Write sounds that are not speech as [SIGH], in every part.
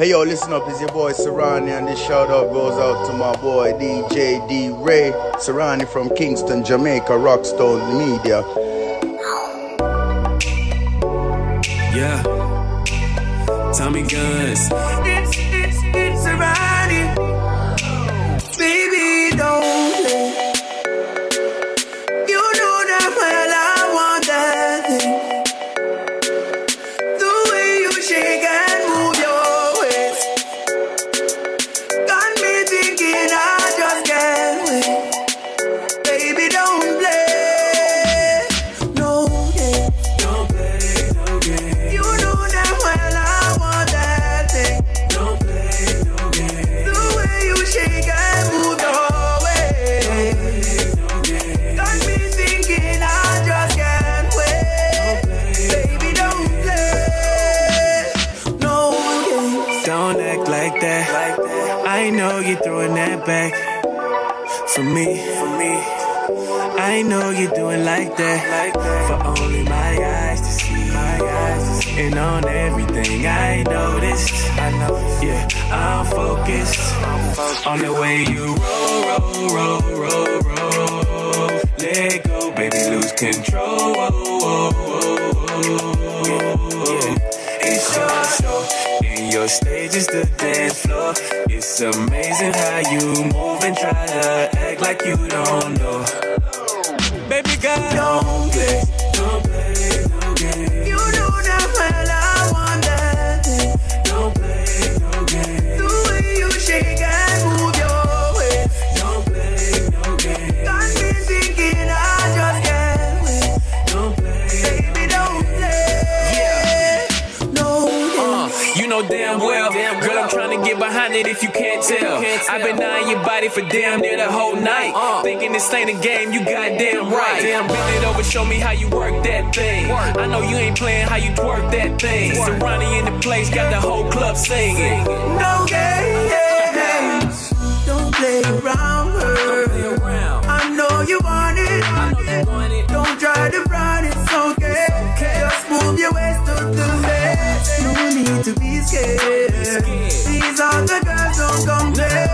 Hey yo, listen up, it's your boy Serrani, and this shout out goes out to my boy DJ D Ray Serrani from Kingston, Jamaica, Rockstone Media. Yeah, Tommy Guns. I know you're doing like that. For only my eyes to see. My eyes to see. And on everything I noticed. I know. Yeah, I'm focused. On the way you roll, roll, roll, roll, roll. Let go, baby, lose control. It's your show, and your stage is the dance floor. It's amazing how you move and try to act like you don't know. Baby girl, don't play, don't play no game. You know that well I want that. Don't play no game. The way you shake and move your waist. Don't play no game. Got me thinking I just can't wait. Don't play. Baby, don't play. No Uh, you know damn well, girl, I'm trying to get behind it if you can't tell. I've been eyeing your body for damn near night. Uh. Thinking this ain't a game, you goddamn right. Damn, bend it over, show me how you work that thing. I know you ain't playing how you twerk that thing. Serrani in the place, got the whole club singing. No games. Don't play around, girl. around. I know you want it. Don't try to run, it. it's okay. Just move your waist to the left. No need to be scared. These are the girls, don't come compare.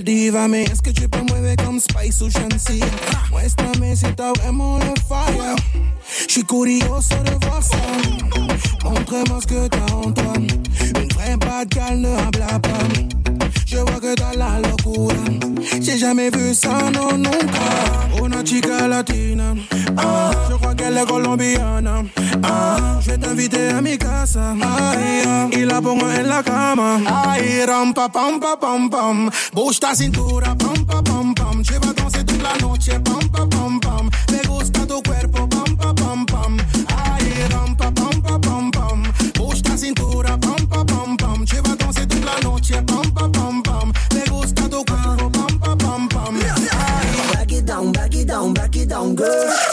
Dígame Es que tu te mueves comme Spice ou Shansi Muéstrame si t'as vraiment le fire Je suis curioso de voir ça. Montre-moi ce que t'as en toi. Une vraie girl ne habla pas Je vois que t'as la locura. J'ai jamais vu ça, non, nunca. Una chica latina. Ah, Je crois qu'elle est colombiana. Ah, Je vais t'inviter à mi casa. Ay, ah, Y la pongo en la cama. Ay, ram, pa, pam, pa, pam, pam. Push ta cintura, pam, pa, pam, pam. Lleva danse toda la noche, pam, pa, pam, pam back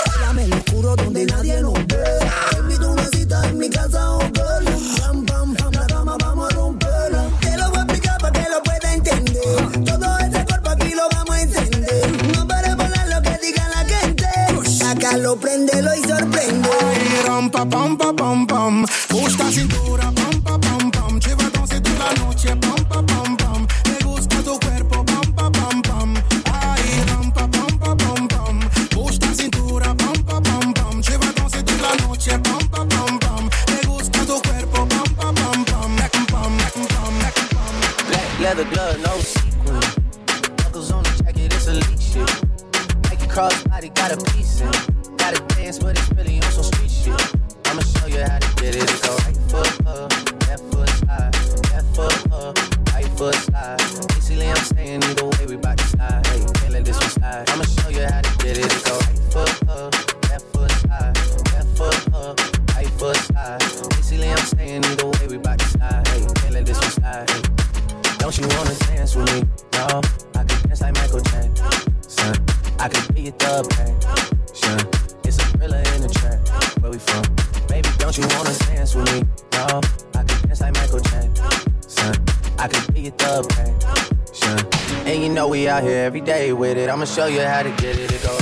elite shit. crossbody got a piece in. Gotta dance, but it's really on some street shit. I'ma show you how to get it. Go right foot up, left foot slide, left foot up, right foot slide. Basically, I'm saying either way we bout to slide. Hey, can't let this one slide. I'ma show you how to get it. It go right foot up, left foot slide, left foot up, right foot slide. Basically, I'm saying either way we bout to slide. Hey, can't let this one slide. Hey. Don't you wanna dance with me? No, your. It's a thriller in the track. Where we from? Baby, don't you wanna dance with me? No, I can dance like Michael Jackson. I can be your thug passion. And you know we out here every day with it. I'ma show you how to get it. It go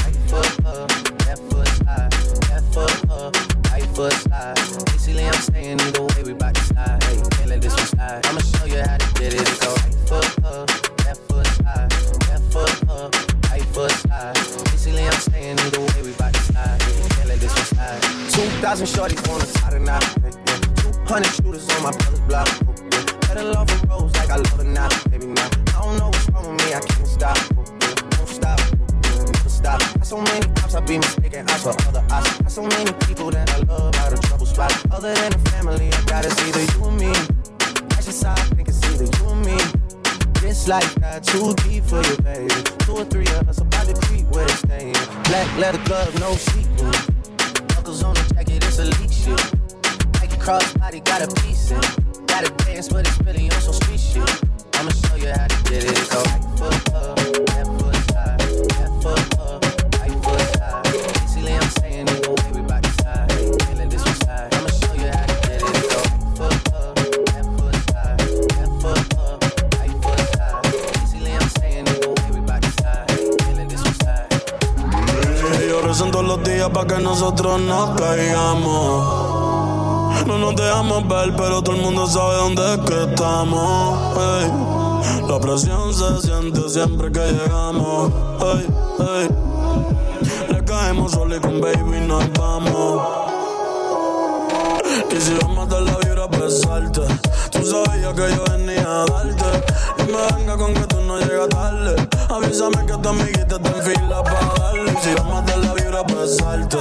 but it's really on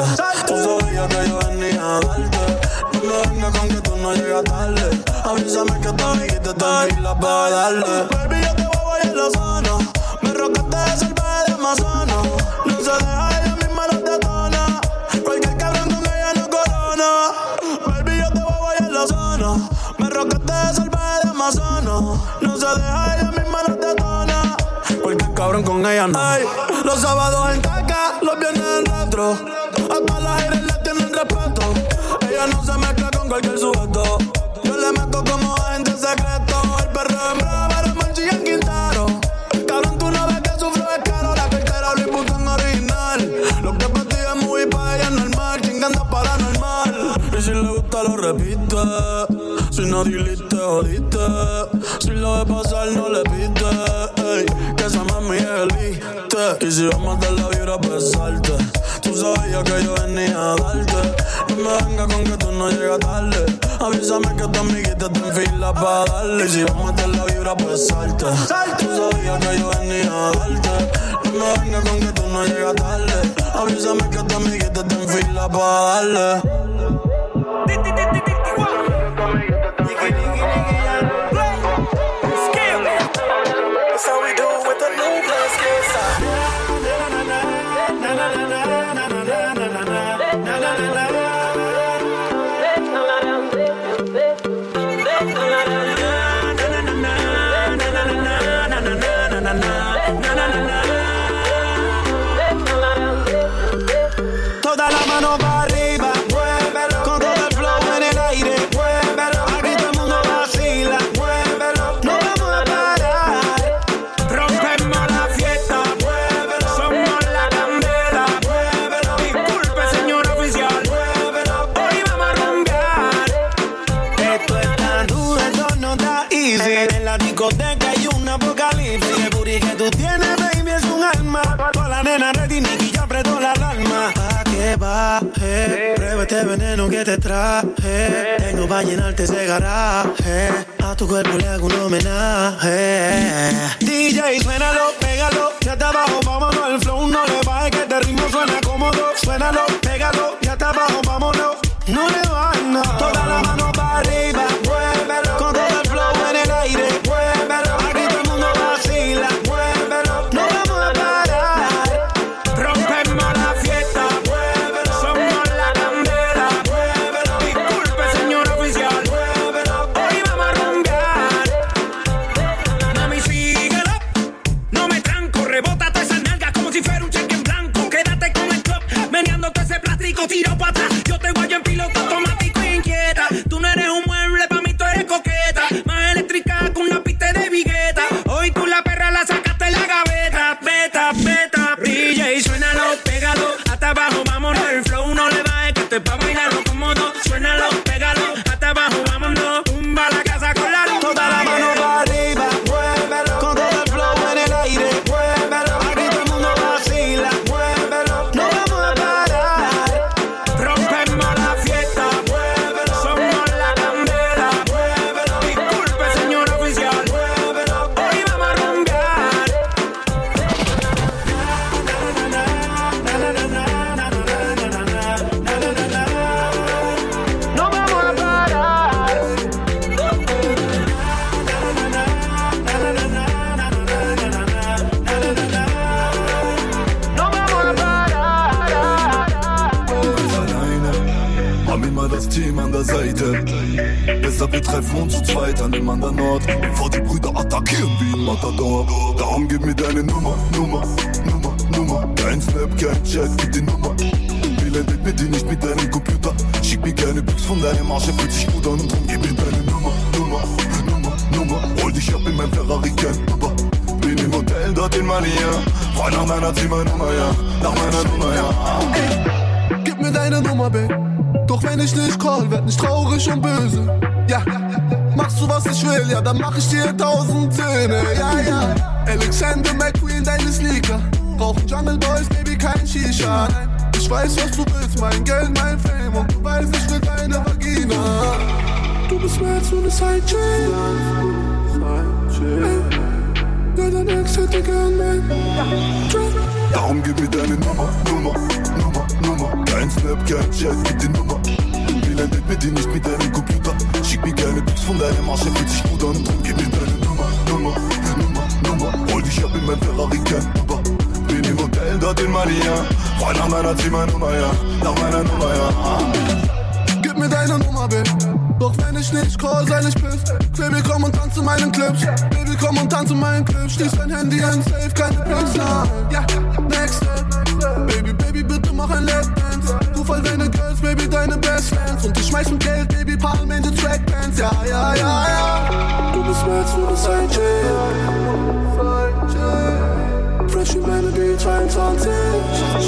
salte. Tú sabías que yo venía a darte. No me venga con que tú no llegas tarde. Avísame que está en fila para darle. Baby, yo te voy a bailar la zona. Me rocaste de salvaje de Amazono. No se deja, ella misma los detona. Cualquier cabrón con ella no corona. Baby, yo te voy a bailar la zona. Me rocaste de salvaje de Amazono. No se deja, ella misma los detona. Cualquier cabrón con ella no. Ay, los sábados en caca, los viernes en retro. Cualquier sujeto. Yo le meto como agente secreto. El perro en brava, el manchilla en Quintaro. Cabrón, tú no que sufro es caro. La cartera Louis Vuitton original. Lo que para ti es muy para ella normal. Chingando paranormal. Y si le gusta lo repite. Si no diliste, jodiste. Si lo de pasar no le piste. Ey, elite. Y si vamos a la vibra, pues salte. Tú sabías que yo venía a darte. No me venga con que tú no llegas tarde. Avísame que tu amiguita está en fila para darle. Y si vamos a la vibra, pues salte. Tú sabías que yo venía a darte. No me venga con que tú no llegas tarde. Avísame que tu amiguita está en fila para darle. Veneno que te traje. Tengo pa' llenarte ese garaje. A tu cuerpo le hago un homenaje. DJ, suénalo, pégalo. Ya está abajo, vámonos al flow. No le bajes que te ritmo Suénalo, pégalo, ya está abajo, vámonos. No Uns zu zweit an dem anderen Ort. Bevor die Brüder attackieren wie ein Matador. Darum gib mir deine Nummer, Nummer, Nummer, Nummer. Kein Snap, kein Chat, gib die Nummer. Will mit dir nicht mit deinem Computer. Schick mir keine Pics von deinem Arsch, er fühlt sich gut an. Drum gib mir deine Nummer, Nummer, Nummer, Nummer. Hol dich ab in mein Ferrari, kein Uber. Bin im Hotel dort in Mania. Freu nach meiner Zimmernummer, ja. Nach meiner Nummer, ja. Gib mir deine Nummer, Babe. Doch wenn ich nicht call, werd nicht traurig und böse. Ja, machst du was ich will, ja, dann mach ich dir tausend Töne. Ja, ja. Alexander McQueen, deine Sneaker. Rauchen Jungle Boys, Baby, kein Shisha. Nein, ich weiß, was du willst, mein Geld, mein Fame. Und du weißt, ich will deine Vagina. Du bist mehr als nur eine Sidechick. Ey, Ja, dein Ex hätte gern mein Drop. Darum gib mir deine Nummer, Nummer, Nummer, Nummer. Kein Snap, kein Chat, gib die Nummer. Dir, nicht mit deinem Computer. Schick mir keine Pics von deinem Arsch, er fühlt sich gut an. Drum gib mir deine Nummer, Nummer, Nummer, Nummer. Hol dich ab in mein Ferrari, kein Uber. Bin im Hotel dort in Maria. Freu nach meiner Zimmernummer, ja. Nach meiner Nummer, ja. Gib mir deine Nummer, Babe. Doch wenn ich nicht call, sei nicht piss. Baby, komm und tanze meinen Clips. Baby, komm und tanze meinen Clips. Schließ dein Handy ein, safe, keine Pics. Nein. Ja, next step. Baby, Baby, bitte mach ein Lapdance. Du deine Girls, Baby, deine Best Friends. Und ich schmeiß mit Geld, Baby, palm in die Trackpants. Ja, ja, ja, ja. Du bist mehr als nur eine Sidechick. Sidechick. Fresh wie meine B23.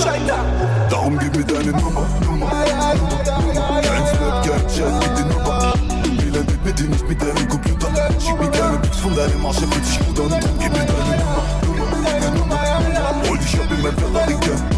Scheiter. Darum gib mir deine Nummer, Nummer. Kein Snap, kein Chat, gib die Nummer. Ein mit dir, nicht mit deinem Computer. Schick mir keine Pics von deinem Arsch, er fühlt sich gut an. Gib mir deine Nummer, Nummer, Nummer. Hol dich ab in mein Ferrari. Bin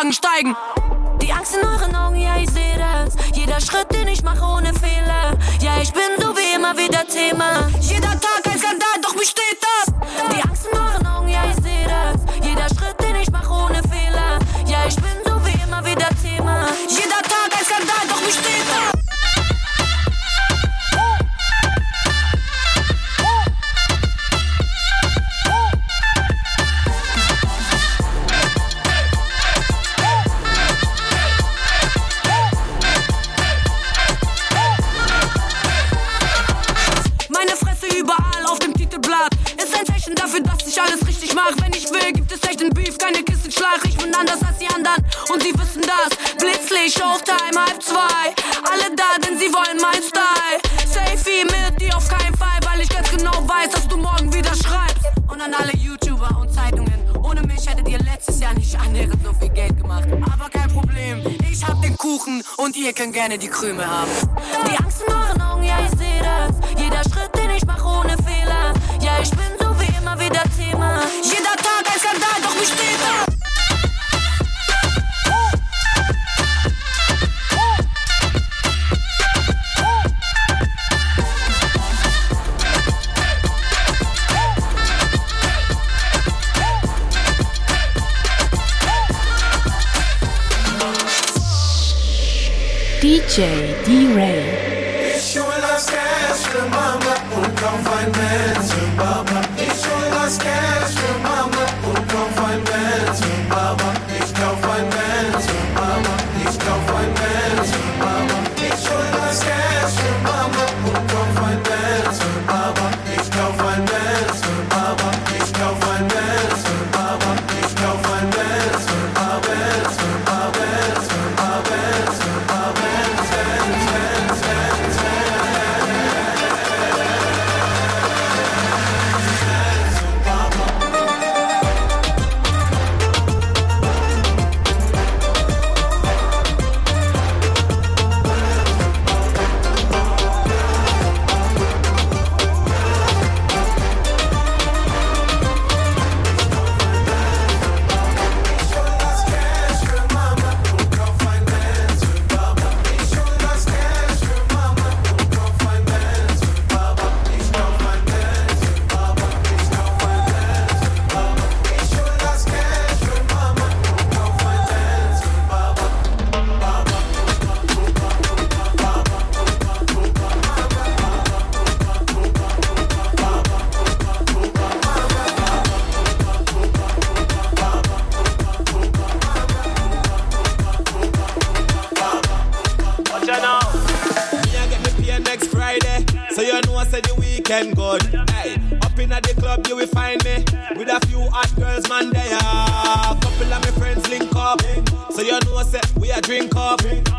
Auflagen steigen. Die Angst in euren Augen, ja, ich seh das. Jeder Schritt, den ich mache ohne Fehler. Ja, ich bin so wie immer wieder Thema. Jeder Tag das. Blitzlicht, Showtime, halb zwei. Alle da, denn sie wollen mein Style. Safety mit dir auf keinen Fall, weil ich ganz genau weiß, dass du morgen wieder schreibst. Und an alle YouTuber und Zeitungen. Ohne mich hättet ihr letztes Jahr nicht annähernd so viel Geld gemacht. Aber kein Problem, ich hab den Kuchen und ihr könnt gerne die Krümel haben. Die Angst in euren Augen, ja, ich seh das. Jeder Schritt, den ich mache ohne Fehler. Ja, ich bin so wie immer wieder Thema. Jeder Tag ein Skandal, doch mich steht das. DJ D-Ray. Cash für Mama ein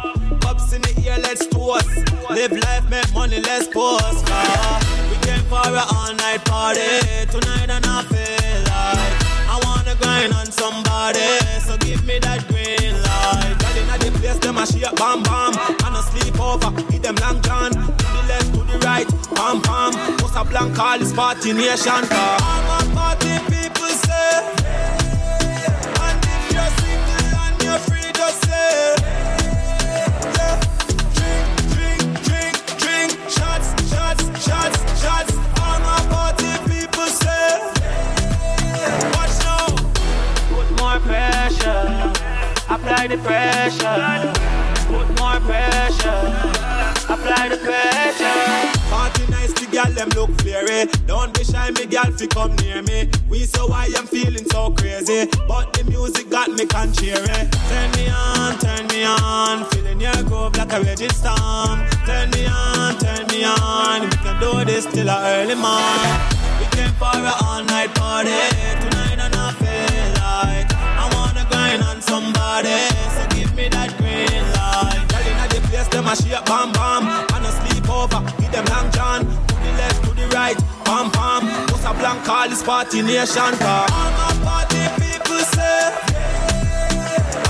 up. Cups in the ear, let's toast. Live life, make money, let's post. Uh, we came for a all night party tonight, and I feel like I wanna grind on somebody, so give me that green light. Girl inna the place, them a shake bam bam, and a sleep over, hit them long john. To the left, to the right, pam pam. Post a blank, call this party nation. All my party people say, and if you're single and you're free, just say. Apply the pressure. Put more pressure. Apply the pressure. Girl them look flary. Don't be shy, me girl, fi come near me. We so why I'm feeling so crazy, but the music got me contrary. Turn me on, turn me on, feeling your groove like a raging storm. Turn me on, turn me on, we can do this till a early morning. We came for a all night party tonight, and I feel like I wanna grind on somebody. So give me that green light. Girl inna the place, them a shake bam bam, and a sleep over. Give them long john, right, pam pam. Post a blank, call this party nation. Car. My party people say.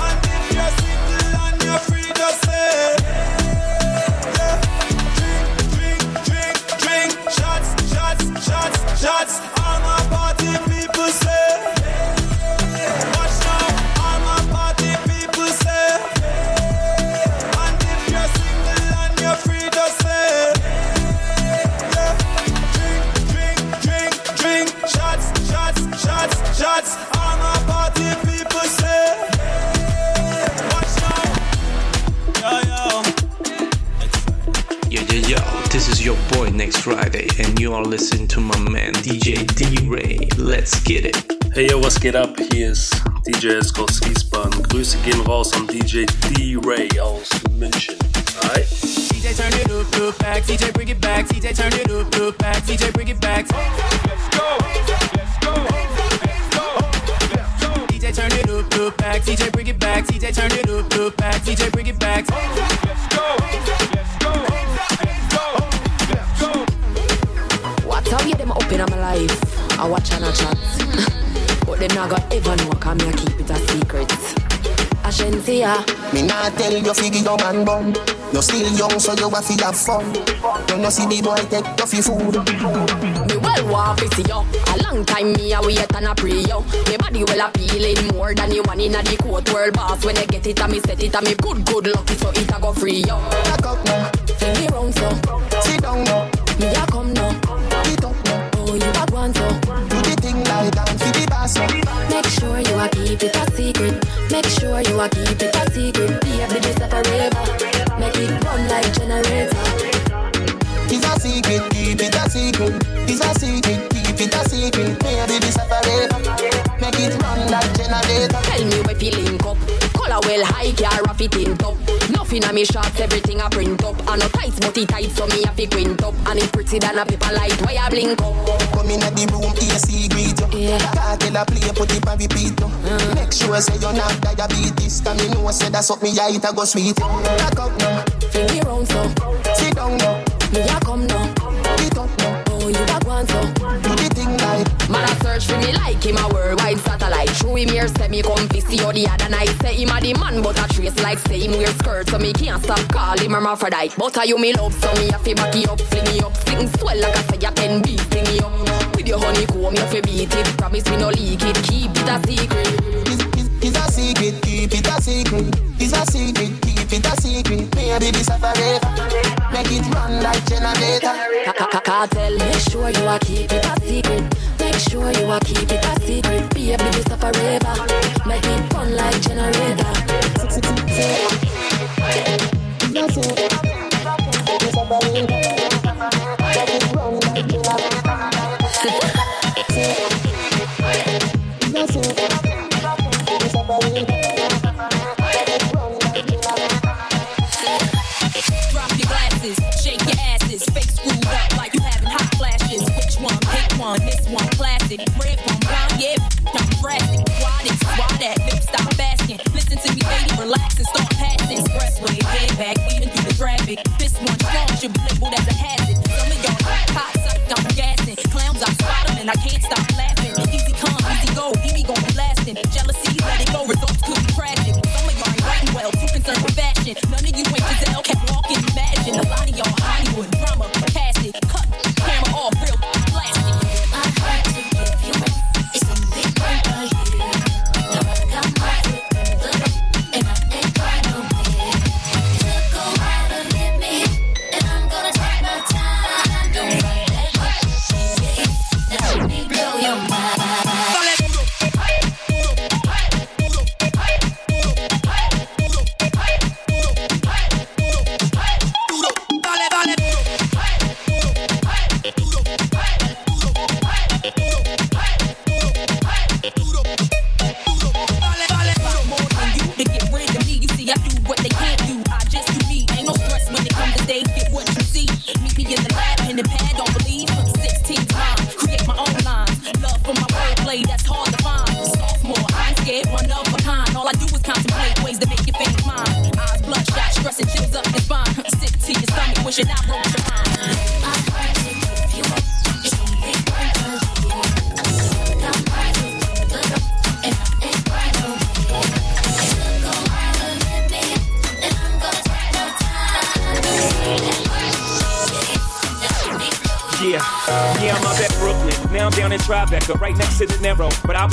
And if you're single and you're free, just say. yeah. Drink, drink, drink, drink, shots, shots, shots, shots. Are listening to my man DJ D Ray. Let's get it. Hey yo, was geht ab? Hier ist DJ Eskos Wiesbaden. Grüße gehen raus an DJ D Ray aus München. Alright? DJ turn it up, look back. DJ bring it back. DJ turn it up, look back. DJ bring it back. Let's go. Let's go. DJ turn it up, look back. DJ bring it back. DJ turn it up, look back. DJ bring it back. In my life? I watch and I chat. [LAUGHS] but them not got ever know come here keep it a secret. Ashensia. Me not tell you figure your man bum. You still young, so you have to have fun. You know see the boy take off your food. Me well want to see you. A long time me a wait and a pray you. Me body well appealing more than you one in a the court world boss. When I get it, I me set it, I me good good lucky so it a go free you. Back up now, Fling me round so. sit down now, Me a come now. For the boss now. Make sure you a keep it a secret. Make sure you a keep it a secret. Baby, this a forever. Make it run like generator. It's a secret, keep it a secret. It's a secret, keep it a secret. Maybe this a forever. Make it run like generator. Tell me we feeling up. Color well high, car a fit in top. Nothing on me shots, everything I print up. I no tight, but it tight, so me a fi quint up. And it pretty than a paper light, why I blink up. Come in at the room, AC greet you. Yeah. Cartel a play, put it on repeat you. Uh. Make sure say you're not diabetes. Cause me know say that's what me it a go sweet. Back up now, feel me round so. sit down now, Me a come now. get up now. Oh you a want so. Do the thing like Man a search for me like him a worldwide satellite. Through him here say me come see you the other night. Say him a the man but a trace like say him wear skirt so me can't stop call him hermaphrodite. But are you me love so me a fi back it up, fling it up, sing swell like I say you can beat sting it up. With your honeycomb you fi beat it. Promise me no leak it, keep it a secret. It's, a secret, keep it a secret. It's a secret, keep it a secret. Maybe this a forever. Make it run like generator. Cartel, make sure you a keep it a secret. Make sure you a keep it a secret. Baby, this a forever. Make it run like generator. Drop stop asking. Listen to me, lady, relax and start passing. Expressway, head back, weaving through the traffic. This one strong should be labeled as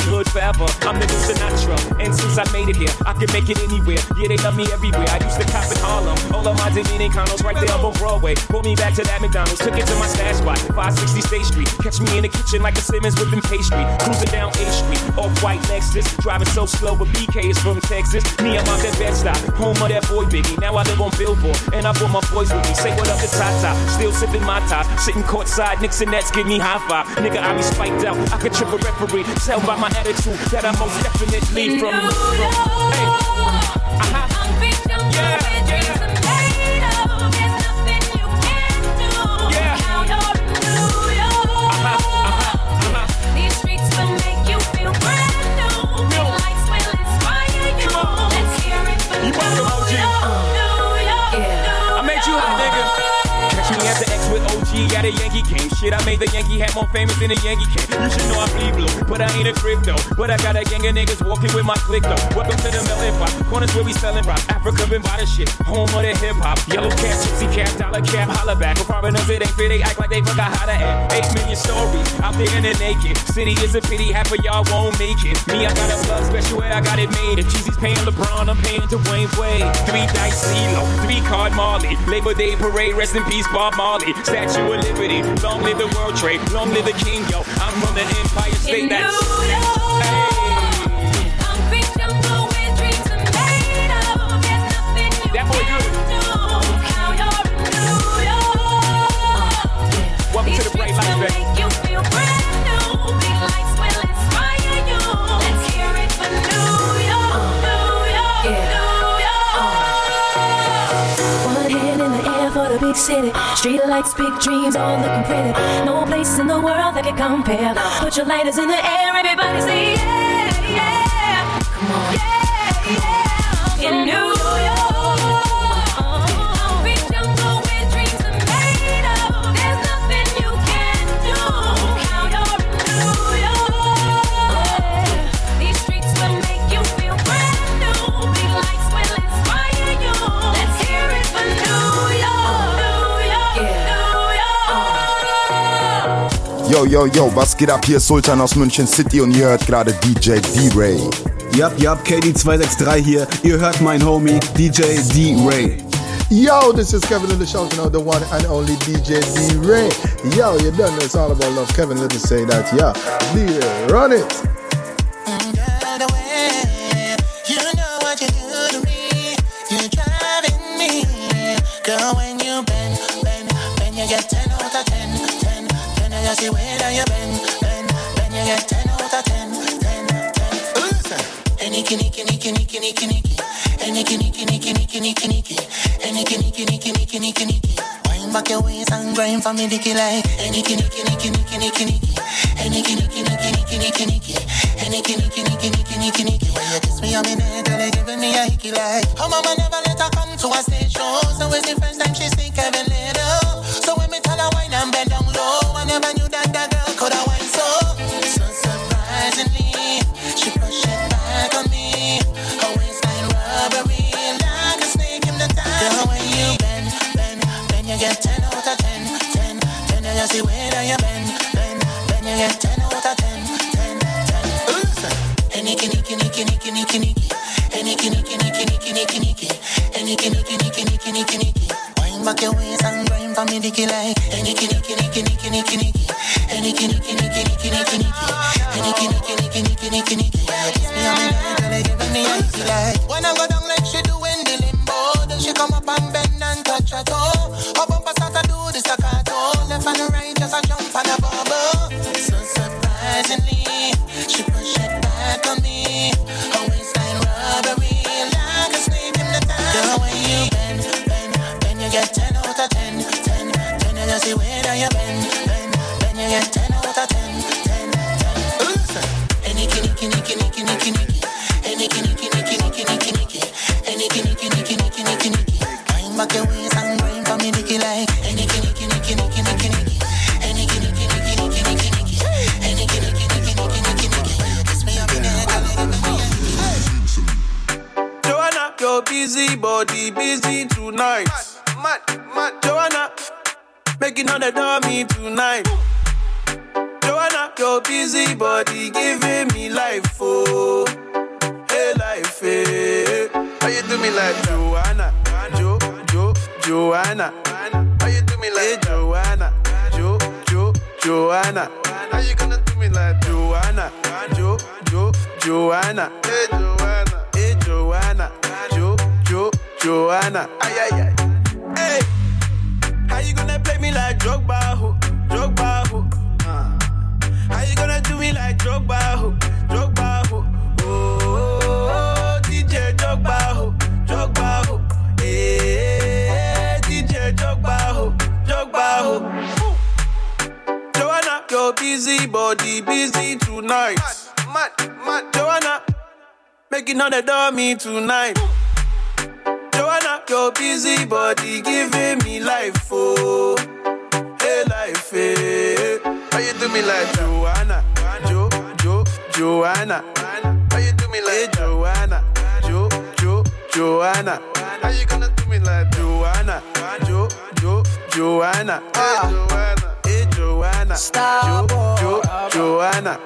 hood forever. I'm the new Sinatra. And since I made it here, I can make it anywhere. Yeah, they love me everywhere. I used to cop in Harlem. All of my Dominicanos right there on Broadway. Pulled me back to that McDonald's. Took it to my stash spot, 560 State Street. Catch me in the kitchen like a Simmons whipping pastry. Cruising down A Street, off white Lexus. Driving so slow, but BK is from Texas. Me, I'm out that bed stop. Home of that boy Biggie. Now I live on Billboard. And I brought my boys with me. Say what up to Tata. Still sipping my top. Sitting courtside. Knicks and Nets give me high five. Nigga, I be spiked out. I could trip a referee. Tell by my attitude that I'm most definitely from. from hey. Uh-huh. Yeah, yeah. Uh-huh, uh-huh, uh-huh. I made you hot, nigga. Catch me at the X with OG at a Yankee game. Shit, I made the Yankee hat more famous than the Yankee can. You should know I bleed blue, but I ain't a crypto. But I got a gang of niggas walking with my click though. Welcome to the melting pot. Corners where we selling rock. Africa been by the shit. Home of the hip hop. Yellow cap, gypsy cap, dollar cap, holla back. For foreigners, it ain't fair. They act like they forgot how to act. Eight million stories out there in the naked. City is a pity, half of y'all won't make it. Me, I got a plug special where I got it made. If Jeezy's paying LeBron, I'm paying Dwayne Wade. Three dice CeeLo, three card Marley. Labor Day parade, rest in peace, Bob Marley. Statue of Liberty, long live the World Trade, long live the King, yo. I'm from the Empire State. That's that city. Street lights, big dreams, all looking pretty. No place in the world that can compare. Put your lighters in the air, everybody say yeah, yeah. Come on, yeah, Yo, yo, yo, was geht ab? Hier ist Sultan aus München City und ihr hört gerade DJ D-Ray. Yup, yup, KD263 hier. Ihr hört mein Homie DJ D-Ray. Yo, this is Kevin in the show, you know, the one and only DJ D-Ray. Yo, you done it's all about love. Kevin, let me say that, yeah. D-Ray, run it. Any kinny, kinny, kinny, kinny, kinny. Any kinny, kinny, kinny, kinny, kinny. Any kinny, kinny, kinny, kinny, kinny. Wind back your waist and grind for me, dicky like. When you kiss me neck, girl, you giving me a hickey like. Her mama never let her come to a stage show, so it's the first time she see Kevin Little. You see where you bend, bend, bend, you get 10 out of 10. 10, 10. Listen. Any kinny, kinny, kinny, kinny, kinny. Any kinny, kinny, kinny, kinny, kinny. Any kinny, kinny, kinny, kinny, kinny. Wind back your waist and grind for me, dicky like. Any kinny, kinny, kinny, kinny, kinny. Any kinny, kinny, kinny, kinny, kinny. Any kinny, kinny, kinny, kinny, kinny. Kiss me on my neck, girl, giving me hickey like. When I go down like she doing the limbo, then she come up and bend and touch her. Giving me life, oh. Hey, life, hey. How you do me like Joanna? Jo, Jo, Joanna. How you do me like hey, Joanna? Jo, Jo, Joanna. How you gonna do me like Joanna? Jo, Jo, Joanna. Hey, Joanna. Hey, Joanna. Jo, Jo, Joanna. Ay, ay, ay. Hey, how you gonna play me like? Drogba, Drogba, ho? Drogba, ho? Oh, DJ Drogba, ho? Drogba, ho? Eh, hey, DJ Drogba, ho? Drogba, ho? Joanna, your busy body busy tonight. Mad, mad, mad. Joanna, making all the dummy tonight. Joanna, your busy body giving me life, oh. Hey, life, hey. How you do me like Joanna? Jo, Jo, Joanna. How you do me like hey, Joanna? Jo, Jo, Joanna. How you gonna do me like Joanna? Jo, Jo, Joanna. Ah. Hey, Joanna. Hey, Joanna. Stop, Jo, Jo, Joanna.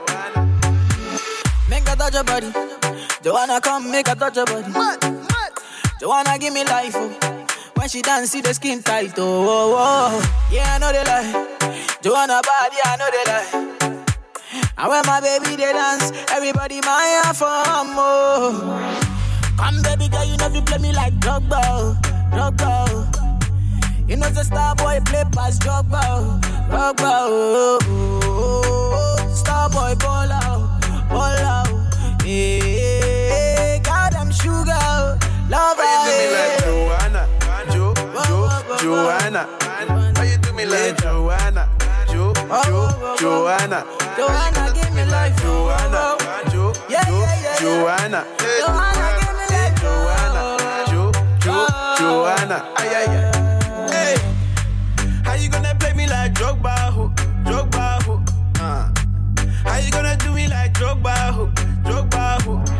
Make her touch your body. Joanna, come make her touch your body. Joanna, give me life, oh. When she dance, see the skin tight, oh, oh, oh. Yeah, I know they lie. Joanna bad, yeah, I know they lie. And when my baby they dance, everybody my half oh. Come, baby girl, you know you play me like Drogba, oh, Drogba. oh. You know the star boy play pass Drogba, Drogba. oh, oh, oh, oh. Star boy ball out, ball out. Yeah, God, I'm sugar, love How you do me like Joanna? Jo, Jo, Joanna. How you do me like Joanna? Jo, Jo, Joanna. Joanna, give me life, Joanna. Jo, Jo, Joanna. Joanna, give me life, Joanna. Jo, Jo, Joanna. Ay, ay, ay. Hey, how you gonna play me like Drogba, ho? Drogba, ho? Uh. How you gonna do me like Drogba, ho? Drogba, ho?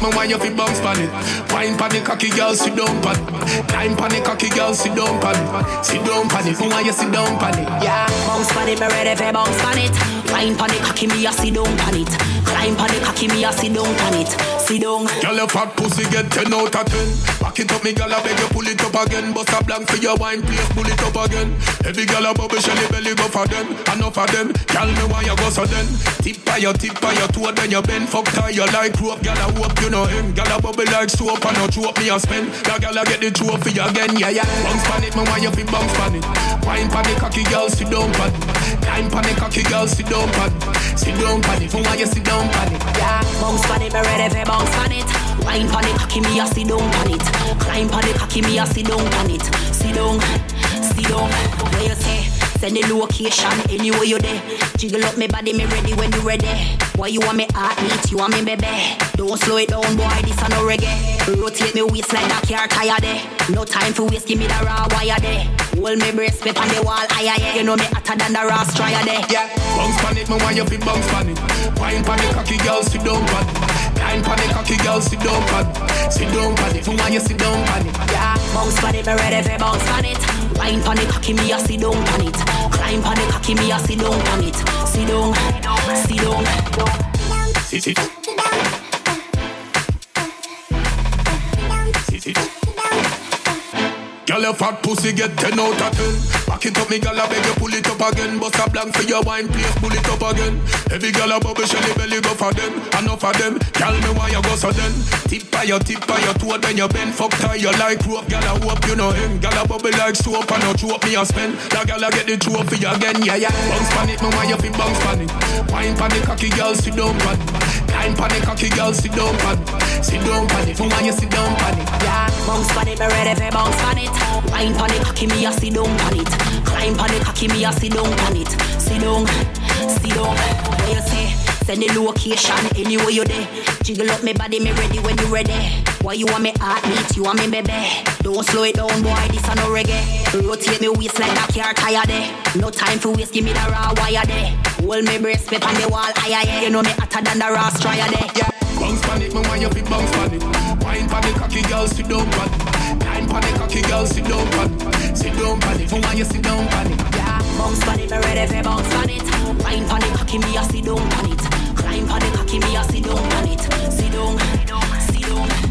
It, me want you fi bounce pan it. Wine pan it, cocky girl, sit down pan it. Climb pan it, cocky girl, sit down pan it. Sit down pan it, me want you sit down pan it. Yeah, bounce pan it, me ready for bounce pan it. Wine pan it, cocky me a sit down pan it. Climb pan it, cocky me a sit down pan it. Sit down. Girl, your fat pussy get 10 out of 10. Back it up, me girl, I beg you pull it up again. Bust a blank for your wine, please pull it up again. Every girl a bubble, shelly belly go for them. Enough of them, girl, me want you go so then. Tip by your tip by your toe, then you bend. Fuck tie you like rope, girl, I hope you know him. Girl, a bubble like soap, and no choke me a spend. That girl, I get the trophy again, yeah, yeah. Bounce pan it, me want you fi bounce pan it. Wine pan it, cocky girl, sit down pan it. Climb pan it, cocky girl, sit down pan it. Sit down pan it, me want you sit down pan it. Yeah, bounce pan it, me ready for bounce pan it. Wine pan it, cocky me a sit down pan it. Climb pan it, cocky me a sit down pan it. Sit down, sit down. Where you say? Send the location anywhere you there. Jiggle up me body, me ready when you ready. Why you want me heart beat? You want me baby? Don't slow it down, boy. This a no reggae. Rotate me waist like that car tire there. No time for waste, give me the raw wire there. Hold me me on the wall, aye aye. You know me hotter than the raw strier there. Yeah, bounce pan it, me want you fi bounce pan it. Wine pan it, cocky girl, sit down pan it. Climb pan it, cocky girl, sit down pan it. Sit down pan it, me want you sit down pan it. Yeah, bounce pan it, me ready for bounce pan it. Wine pan it, cocky me a sit down pan it. Climb pan it, cocky me a sit down pan it. Sit down, sit down. Sit it. Sit Girl, your fat pussy get 10 out of 10. Back it up, me girl, I beg you pull it up again. Bust a blank for your wine, please pull it up again. Every girl a bubble, shelly belly go for them. Enough of them, girl, me why you go so then. Tip by your tip by your toe, then you bend. Fuck tie you like rope, girl, I hope you know him. Girl, a bubble like soap, and no choke me a spend. That girl, I get the trophy again, yeah, yeah. Bounce pan it, me why you fi bounce pan it. Wine pan it, cocky girl, sit down pan. Climb pan it, cocky girl, sit down pan it. Sit down pan it, me why you sit down pan it. Yeah, bounce pan it, me ready for bounce pan it. Wine pan it, cocky me a sit down pan it. Climb pan it, cocky me a sit down pan it. Sit down, sit down. Where you say? Send the location anywhere you there. Jiggle up me body, me ready when you ready. Why you want me heart beat? You want me baby? Don't slow it down, boy. This a no reggae. Rotate me waist like that car tire there. No time for waste, give me the raw wire there. Hold me brace, pep on the wall, aye aye. You know me hotter than the raw strier there. Yeah. Bounce pan it, me want you fi bounce pan it. Wine pan the cocky girl, sit down pan it. Climb pan the cocky girl, sit down pan it. Sit down pan it, want you sit down pan it. Yeah, bounce on it, me ready for bounce on it. Wine on it, cocky me a sit down on it. Climb on it, cocky me a sit down on it. Sit down, sit down. I'm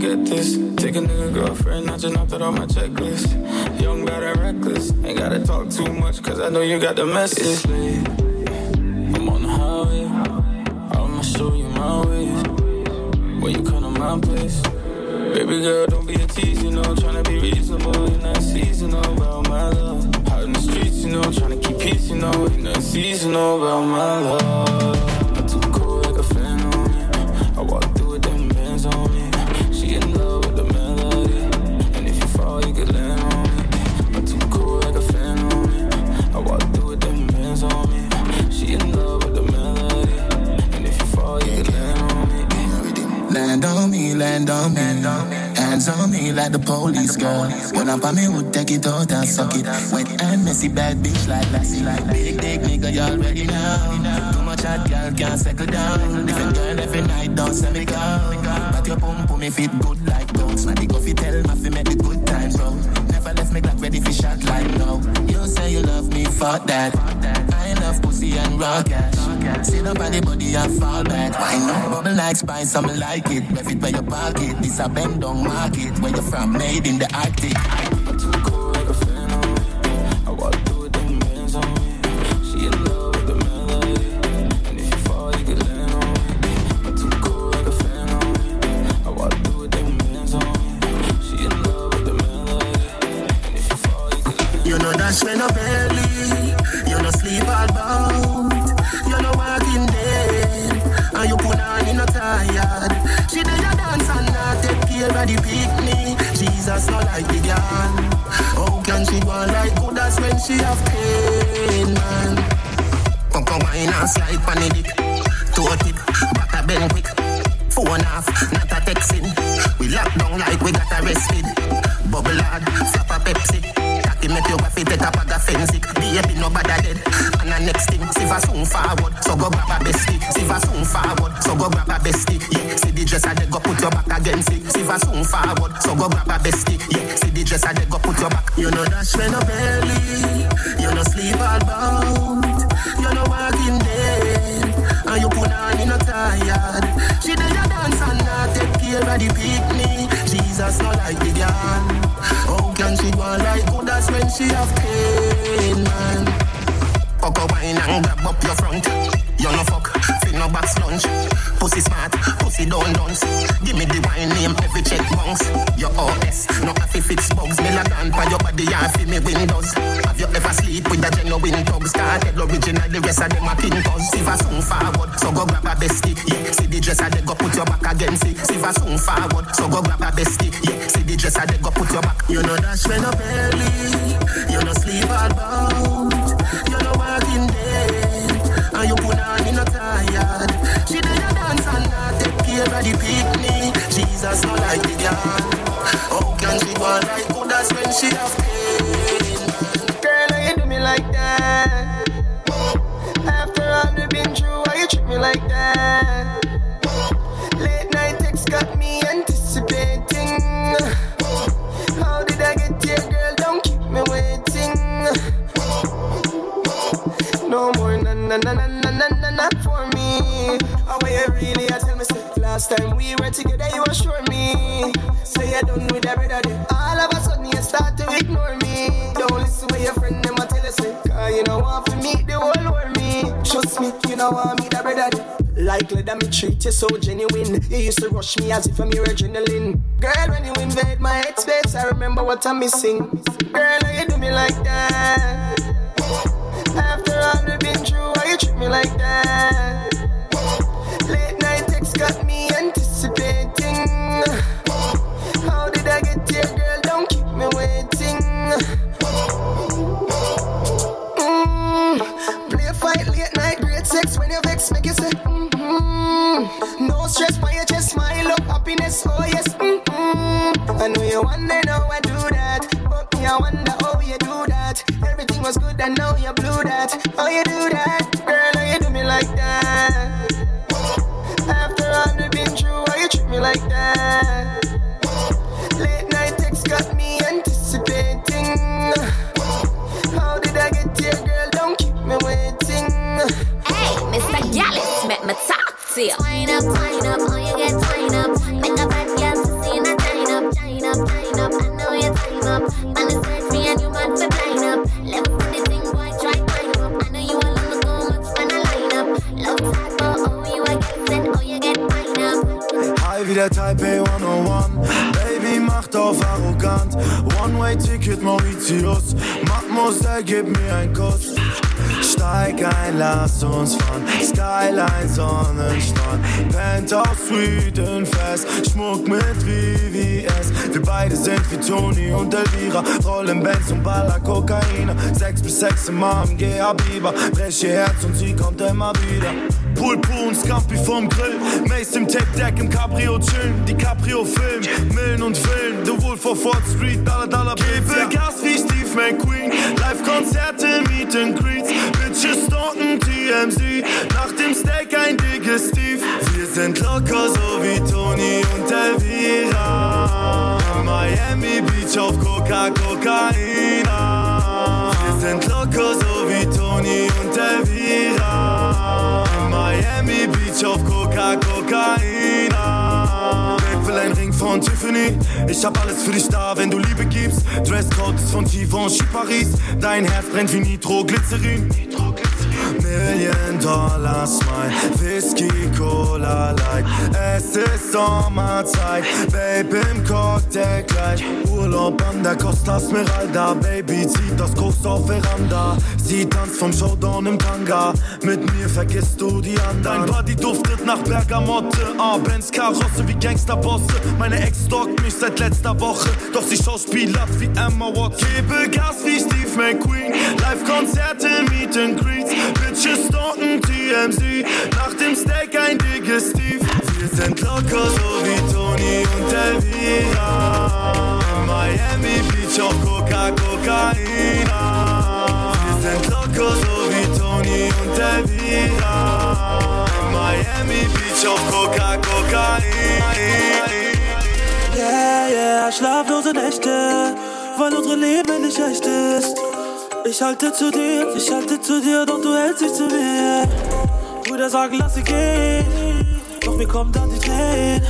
get this. Take a nigga girlfriend, I just knocked it off my checklist. Young, bad, and reckless. Ain't gotta talk too much, cause I know you got the message. I'm on the highway. I'ma show you my ways. When you come to my place. Baby girl, don't be a tease, you know. Tryna be reasonable, you're not seasonal about my love. Out in the streets, you know. Tryna keep peace, you know. You're not seasonal about my love. Me, on me. Hands on me like the police girl. When I'm me, would take it out and suck it. Wet and messy, bad bitch like Lassie. Like big dick nigga, y'all already know. Too much hot girl can't settle down. Different girl every night, don't send me go. But your pum pum me fit good like bones. Now they go tell my fi make the good times roll. Never left me Glock ready for shot like no. You say you love me, fuck that. I love pussy and. Sit up on the body and fall back. Why not? Bubble like spice, I'm like it. Ref it where your pocket. This a bend down market. Where you from? Made in the Arctic. Like the girl. How can she go on like good as when she have pain, man? Come come wine and slide pan the dick. Toe tip, back a bend quick. Phone off, not a texting. We lock down like we got arrested. Bubble hard, flap a Pepsi. Cocky make you waffy take a bag of fensic. Baby no bad dead. And the next thing, Siva soon forward. So go grab a bestie. Siva soon forward. So go grab a bestie. Yeah, see the dresser they go put your back against it. Siva soon forward. So go grab a bestie. Yeah, see the dresser they go put your back. You know dash when no belly. You no sleep all bout. You no walking dead. And you put on in no tired. She do your dance and not take care of the picnic. Jesus no like the girl. How can she go like as when she have pain, man? Coco wine and grab up your front. You no fuck, fit no back lunch. Pussy smart, pussy don't dance. Give me the wine name, every check bounce. Your OS, no happy fix bugs. Me la for your body and feel me windows. Have you ever sleep with a genuine thug? Started original, the rest of them are pinkers. Siva soon forward, so go grab a bestie. Yeah, see the dresser, they go put your back against it. Siva soon forward, so go grab a bestie. Yeah, see the dresser, they go put your back. You know dash when no belly, you no sleep all bout. You no walking dead, and you put on in no tired. She not of the picnic. Jesus no like the girl. How can she go like good as when she have pain? Girl, how you do me like that? After all we've been through, why you treat me like that? Late night text got me anticipating. How did I get here, girl? Don't keep me waiting. No more na na na na last time we were together, you assure me. Say you're done with every day. All of a sudden you start to ignore me. Don't listen what your friend them a tell you say. Cause you know want to meet the whole world me. Trust me, you know want me that brother. Likely that me treat you so genuine. You used to rush me as if I'm your adrenaline. Girl, when you invade my headspace, I remember what I'm missing. Girl, how you do me like that? After all we've been through, why you treat me like that? got me anticipating. How did I get here, girl? Don't keep me waiting. Mm. Play a fight late night, great sex. When you vex, make you say, mm-hmm. No stress, why you just smile up, happiness, oh yes, mm-hmm. I know you wonder how I do that. But me, I wonder how you do that. Everything was good, I know you blew that. How you do that, girl? How you do me like that? Like that? Late night text got me anticipating. How did I get here, girl? Don't keep me waiting. Hey, Mr. Gallus, met me talk to you. Twine up, wieder Taipei 101. Baby, macht auf arrogant. One-Way-Ticket Mauritius. Mademoiselle, gib mir einen Kuss. Steig ein, lass uns fahren. Skyline, Sonnenstrand. Penthouse in Fest. Schmuck mit VVS. Wir beide sind wie Toni und Elvira. Rollen Benz und Baller Kokaina. Sechs bis sechs im AMG Habiba. Brech ihr Herz und sie kommt immer wieder. Pool und Scampi vom Grill. Mace im Tape-Deck im Cabrio chillen. Die Caprio-Film. Millen und Film. The Wolf of Wall Street. Dollar, Dollar, Gebe Gas wie Steve McQueen. Live-Konzerte, Meet and Greets. Bitches stalken TMZ. Nach dem Steak ein Digestiv. Wir sind locker so wie Toni und Elvira. Miami Beach auf Coca, Cocaina. Wir sind locker so wie Toni und Elvira. Miami Beach auf Coca, Cocaina. Babe will ein Ring von Tiffany. Ich hab alles für dich da, wenn du Liebe gibst. Dresscode ist von Givenchy Paris. Dein Herz brennt wie Nitroglycerin. Million Dollar Smile, Whisky, Cola Light. Es ist Sommerzeit, Babe im Cocktail gleich. Urlaub an der Costa Smeralda, Baby zieht das Koks auf Veranda. Sie tanzt vom Showdown im Tanga, mit mir vergisst du die anderen. Dein Body duftet nach Bergamotte, ah, Benz Karosse wie Gangsterbosse. Meine Ex stalkt mich seit letzter Woche, doch sie schauspielert wie Emma Watson. Gebe Gas wie Steve McQueen, Live-Konzerte, Meet and Greets. Bitches stalken TMZ, nach dem Steak ein Digestiv. Wir sind locker so wie Toni und Elvira. Miami Beach auf Coca, Cocaina. Wir sind locker so wie Toni und Elvira. Miami Beach auf Coca, Cocaina. Yeah, yeah, schlaflose Nächte, weil unsere Leben nicht echt ist. Ich halte zu dir, ich halte zu dir, doch du hältst dich zu mir. Brüder sagen, lass sie gehen, doch mir kommt dann die Tränen.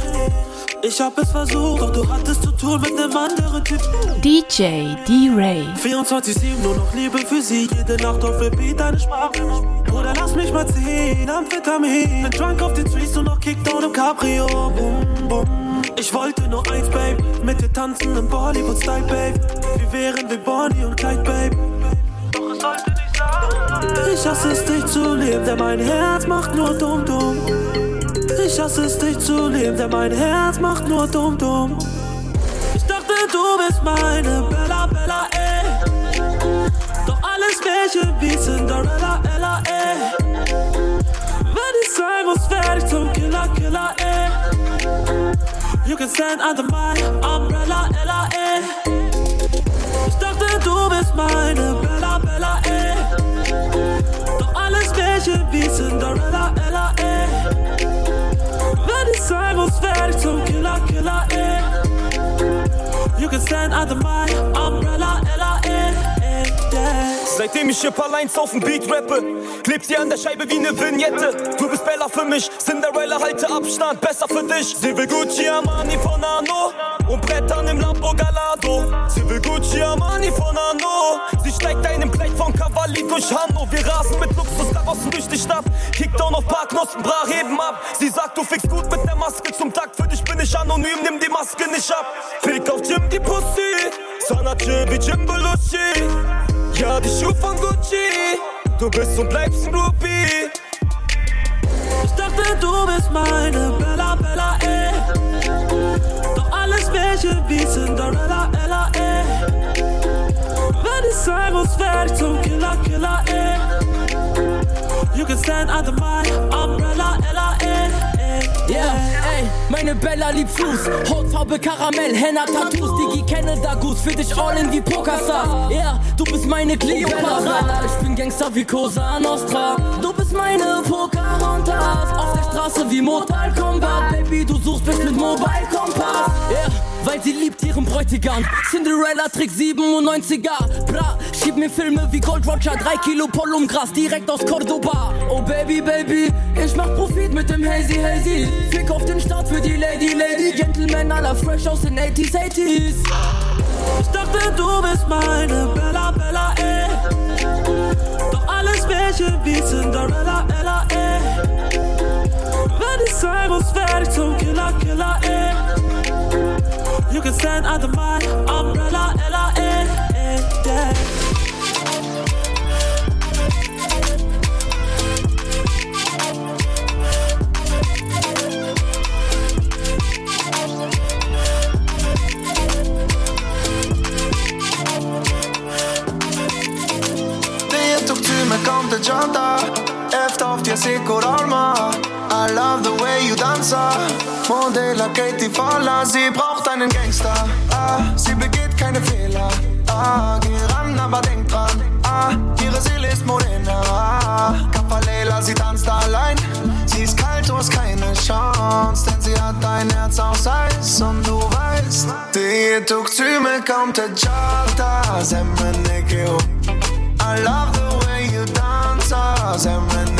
Ich hab es versucht, doch du hattest zu tun mit einem anderen Typ. DJ D-Ray. 24-7 nur noch Liebe für sie, jede Nacht auf Repeat eine Sprache. Bruder, lass mich mal ziehen, Amphetamin. Bin drunk auf den Streets und noch Kickdown im Cabrio. Bum, bum. Ich wollte nur eins, Babe, mit dir tanzen im Bollywood-Style, Babe. Wir wären wie Bonnie und Clyde, Babe. Ich hasse es, dich zu lieben, denn mein Herz macht nur dumm, dumm. Ich hasse es, dich zu lieben, denn mein Herz macht nur dumm, dumm. Ich dachte, du bist meine Bella, Bella, ey. Doch alles Mädchen wie Cinderella, Ella, ey. Wenn ich sein muss, werde ich zum Killer, Killer, ey. You can stand under my umbrella, Ella, ey. Ich dachte, du bist meine Bella, Stand under my umbrella, Seitdem ich hier Lines auf dem Beat rappe, klebt sie an der Scheibe wie ne Vignette. Du bist Bella für mich, Cinderella halte Abstand, besser für dich. Sie will Gucci Armani von Arno und Brettern im Lambo Galado. Sie will Gucci Armani von Arno. Sie steigt einem Kleid von Cavalli durch Hanno. Wir rasen mit Luxuskarossen durch die Stadt. Kickdown auf Parknossen, bra heben ab. Sie sagt, du fickst gut mit der Maske zum Tag. Für dich bin ich anonym, nimm die Maske nicht ab. Fick auf Jim die Pussy, Sanache wie Jim Belushi. Ja, die Schuhe von Gucci. Du bist und bleibst ein Groupie. Ich dachte, du bist meine Bella, Bella, ey. Doch alles Mädchen wie Cinderella, Ella, ey. Wenn ich sein muss, werde ich zum Killer, Killer, ey. You can stand under my umbrella, Ella, ey, meine Bella liebt Fuß. Hautfarbe Karamell, Henna Tattoos. Digi Canada Goose, für dich all in wie Pokerstars. Yeah, du bist meine Cleopatra. Ich bin Gangster wie Cosa Nostra. Du bist meine Pocahontas. Auf der Straße wie Mortal Kombat. Baby, du suchst mich mit Mobile Kompass. Yeah. Weil sie liebt ihren Bräutigam. Cinderella trägt 97er. Bra, schieb mir Filme wie Gold Roger. 3 Kilo Pollumgras direkt aus Cordoba. Oh Baby, Baby, ich mach Profit mit dem Hazy Hazy. Fick auf den Start für die Lady Lady. Gentleman aller fresh aus den 80s 80s. Ich dachte, du bist meine Bella, Bella, eh. Doch alles Mädchen wie Cinderella, Ella, eh. Wenn ich sein muss, werd ich zum Killer, Killer, eh. You can stand under my umbrella L-I-N yeah. Të jetë të këty me kam janta Efter Eftaft je si kur arma I love the way you danser Modeller Katie Fowler Sie braucht einen Gangster ah, Sie begeht keine Fehler ah, Geh ran, aber denk dran ah, Ihre Seele ist Morena ah, Kapalela, sie tanzt allein. Sie ist kalt, du hast keine Chance Denn sie hat dein Herz aus Eis. Und du weißt Det tok tur med kom til Janta Zemmen ikke jo I love the way you dance, zemmenekeo.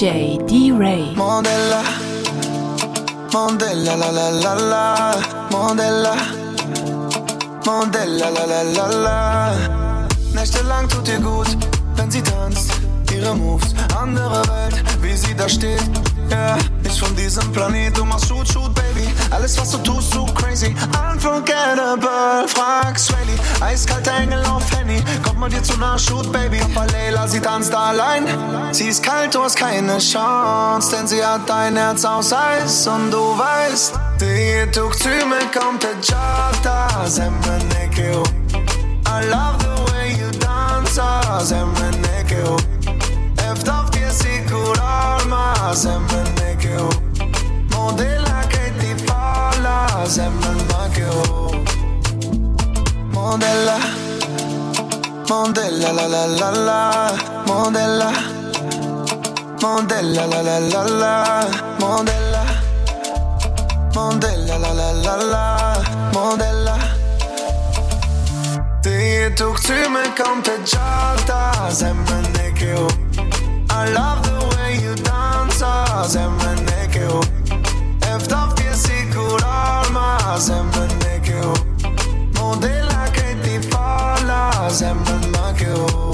DJ D-Ray. Modella, modella la la la la, modella, modella la la la la. Nächtelang tut ihr gut, wenn sie tanzt, ihre Moves, andere Welt, wie sie da steht. Von diesem Planet, du machst Shoot, Shoot, Baby. Alles, was du tust, so crazy. Unforgettable, frag Swelly. Eiskalter Engel auf Henny. Kommt man dir zu nah, Shoot, Baby. Papa Leila, sie tanzt allein. Sie ist kalt, du hast keine Chance. Denn sie hat dein Herz aus Eis. Und du weißt, die tuk tur med kom til Jata. Zemmenekeo. I love the way you dance. Zemmenekeo. Efter det sikkert alma. Zemmenekeo. Modella che ti falla. Zemmenekeo. Modella. Modella la la la la. Modella. Modella la la la la. Modella. Modella la la la la. Modella. Det tok tur med kom til Jata. Zemmenekeo. I love the way you dance. Zemmenekeo. Efter det sikkert alma. Zemmenekeo. Modella che ti falla. Zemmenekeo. Hey,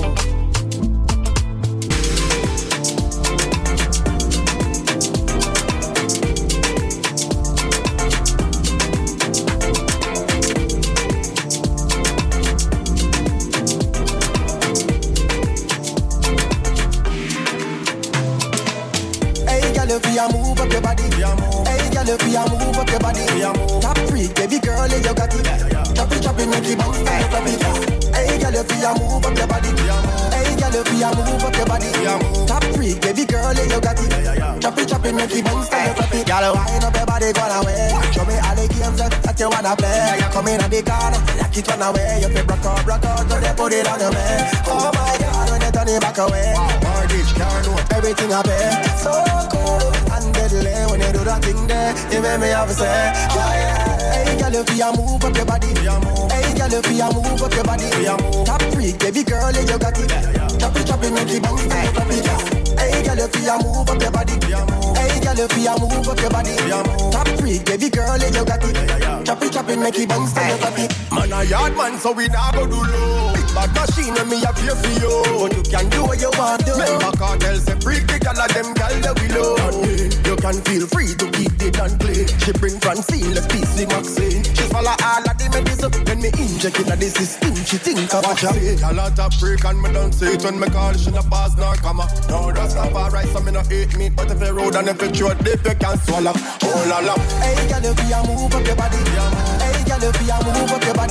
the corner, lock it run away. You feel broke out, broke out, so they put it on your man. Oh my God, when they turn it back away. Mortgage, car note, everything I pay. So cool and deadly when you do that thing there. You make me have to say, yeah, yeah. Hey, girl, if you move up your body, hey, girl, if you move up your body, top freak, baby girl, you got it. Chop it, chop it, make it bounce, make it. Hey, girl, if you move up your body, girl, you move up your body, top freak, baby girl, you got it. Chop it, chop it, make it bounce, make it drop it. Man a yard man, so we nah go do low. Big bad machine when me a pay for you. But you can do what you want to. Remember cartel say freak the gal of them gal that we love. You can feel free to keep it and play. She bring Francine, let's piece the Maxine. She follow all of the medicine when me inject in the system. she think of Watch out, a lot of freak and me don't see it when me call she no pass nor comma. No, that's not alright, so me no eat meat, but if you road and if you throat deep, you can swallow. Oh la la. Hey, girl, if you move up your body. Hey, girl, if you move up your body.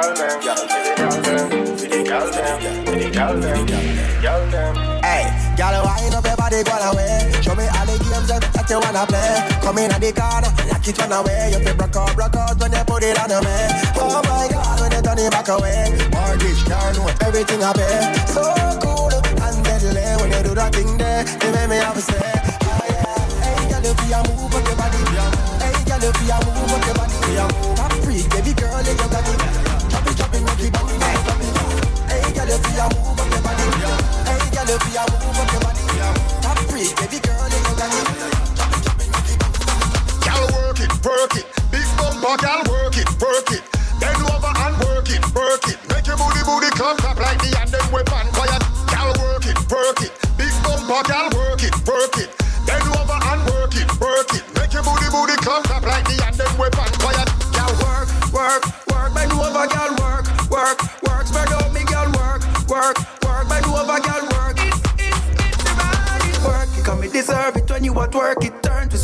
Girl, them, girl, girl, them, girl, them, girl, them, girl, them. Hey, girl, wind up your body, go away. Show me all the games that, that you wanna play. Come in at the corner, lock it run away. You feel broke out, broke out when you put it on the man. Oh my God, when you turn it back away. Mortgage, car note, everything I pay. So cool and deadly when you do that thing there. You make me have to say, oh yeah. Hey, girl, if you move up your body, hey, girl, if you move up your body, top freak, baby girl, you got it. Hey, girl, you up your body, hey, girl, you up your body, baby girl. Gal work it, work it. Big gal work it, work it.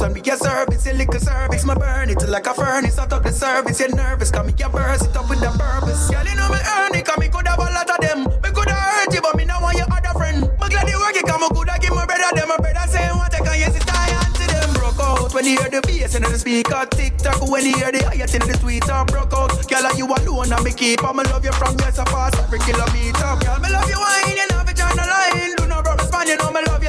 To some me a service, a little service. My burn it like a furnace out of the service. You're nervous, come me a burst it up with the purpose. Girl, you know me earn it, come me could have a lot of them. Me could have hurt you, but me now want your other friend. But glad you work it, come me could have give my brother them. My brother say what I can yes it's I answer them. Broke out when you hear the bass and the speaker. TikTok when you hear the higher till the tweet up. Broke out, girl, are you alone and me keep. I'ma love you from yes I pass every kilometer. Girl, me love you wine, you know me turn the line. Do not my span, you know me love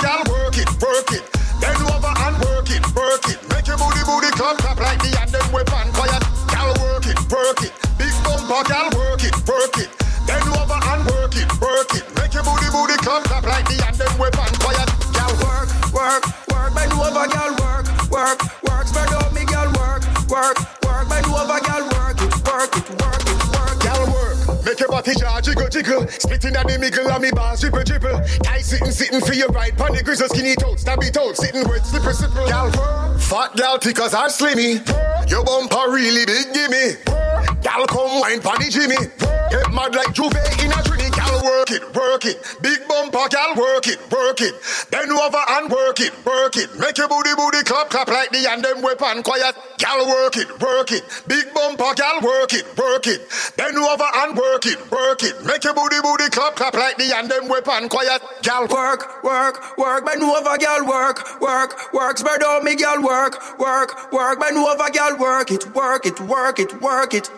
Gal work it, work it. Bend over and work it, work it. Make your booty booty clap clap like the and them weapon quiet. Gal work it, work it. Big bumper, gal Body jar jiggle jiggle, splitting at the middle and me bars dribble dribble. Tight sitting sitting for your right, pon the grizzle skinny toes, stabby toes, sitting with slipper slipper. Gal fat gal tickers are slimmy. Your bumper really big, gimme. Gal come wine pon the Jimmy. Get mad like Juve in a trinity. Work it, work it. Big bumper, gal work it, work it. Bend over and work it, work it. Make your booty booty clap clap like the and them weapon quiet. Gal work it, work it. Big bumper, gal work it, work it. Bend over and work it, work it. Make your booty booty clap clap like the and them weapon quiet. Gal work, work, work, bend over, gal work, work, work, spread out me, gal work, work, work, bend over, gal work it, work it, work it, work it.